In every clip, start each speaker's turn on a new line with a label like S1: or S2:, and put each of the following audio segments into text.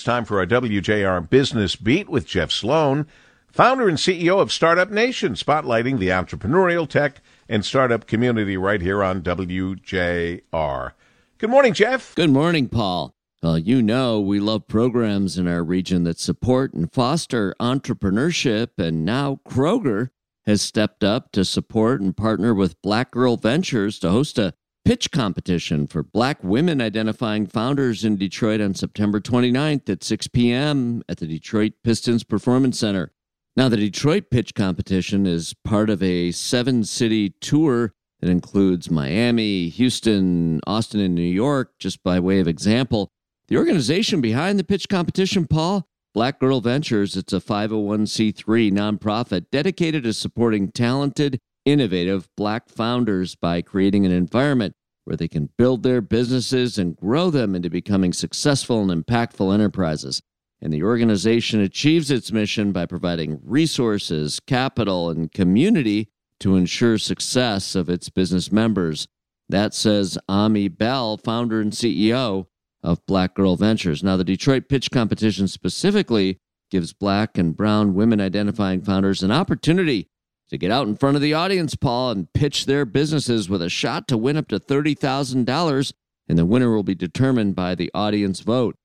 S1: It's time for our WJR Business Beat with Jeff Sloan, founder and CEO of Startup Nation, spotlighting the entrepreneurial tech and startup community right here on WJR. Good morning, Jeff.
S2: Good morning, Paul. Well, you know, we love programs in our region that support and foster entrepreneurship, and now Kroger has stepped up to support and partner with Black Girl Ventures to host a pitch competition for black women identifying founders in Detroit on September 29th at 6 p.m. at the Detroit Pistons Performance Center. Now, the Detroit Pitch Competition is part of a seven city tour that includes Miami, Houston, Austin, and New York, just by way of example. The organization behind the pitch competition, Paul, Black Girl Ventures, it's a 501c3 nonprofit dedicated to supporting talented innovative black founders by creating an environment where they can build their businesses and grow them into becoming successful and impactful enterprises. And the organization achieves its mission by providing resources, capital, and community to ensure success of its business members. That says Ami Bell, founder and CEO of Black Girl Ventures. Now, the Detroit Pitch Competition specifically gives black and brown women identifying founders an opportunity to get out in front of the audience, Paul, and pitch their businesses with a shot to win up to $30,000, and the winner will be determined by the audience vote.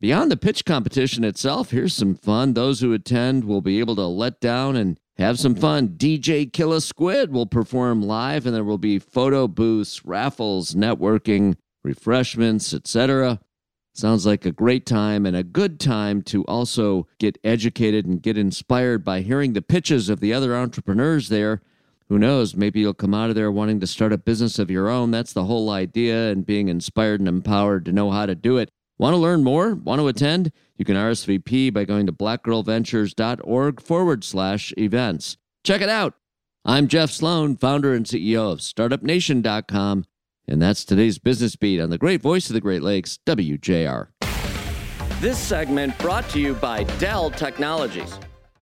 S2: Beyond the pitch competition itself, here's some fun. Those who attend will be able to let down and have some fun. DJ Killa Squid will perform live, and there will be photo booths, raffles, networking, refreshments, etc. Sounds like a great time and a good time to also get educated and get inspired by hearing the pitches of the other entrepreneurs there. Who knows? Maybe you'll come out of there wanting to start a business of your own. That's the whole idea, and being inspired and empowered to know how to do it. Want to learn more? Want to attend? You can RSVP by going to blackgirlventures.org forward slash events. Check it out. I'm Jeff Sloan, founder and CEO of StartupNation.com and that's today's Business Beat on the great voice of the Great Lakes, WJR.
S3: This segment brought to you by Dell Technologies.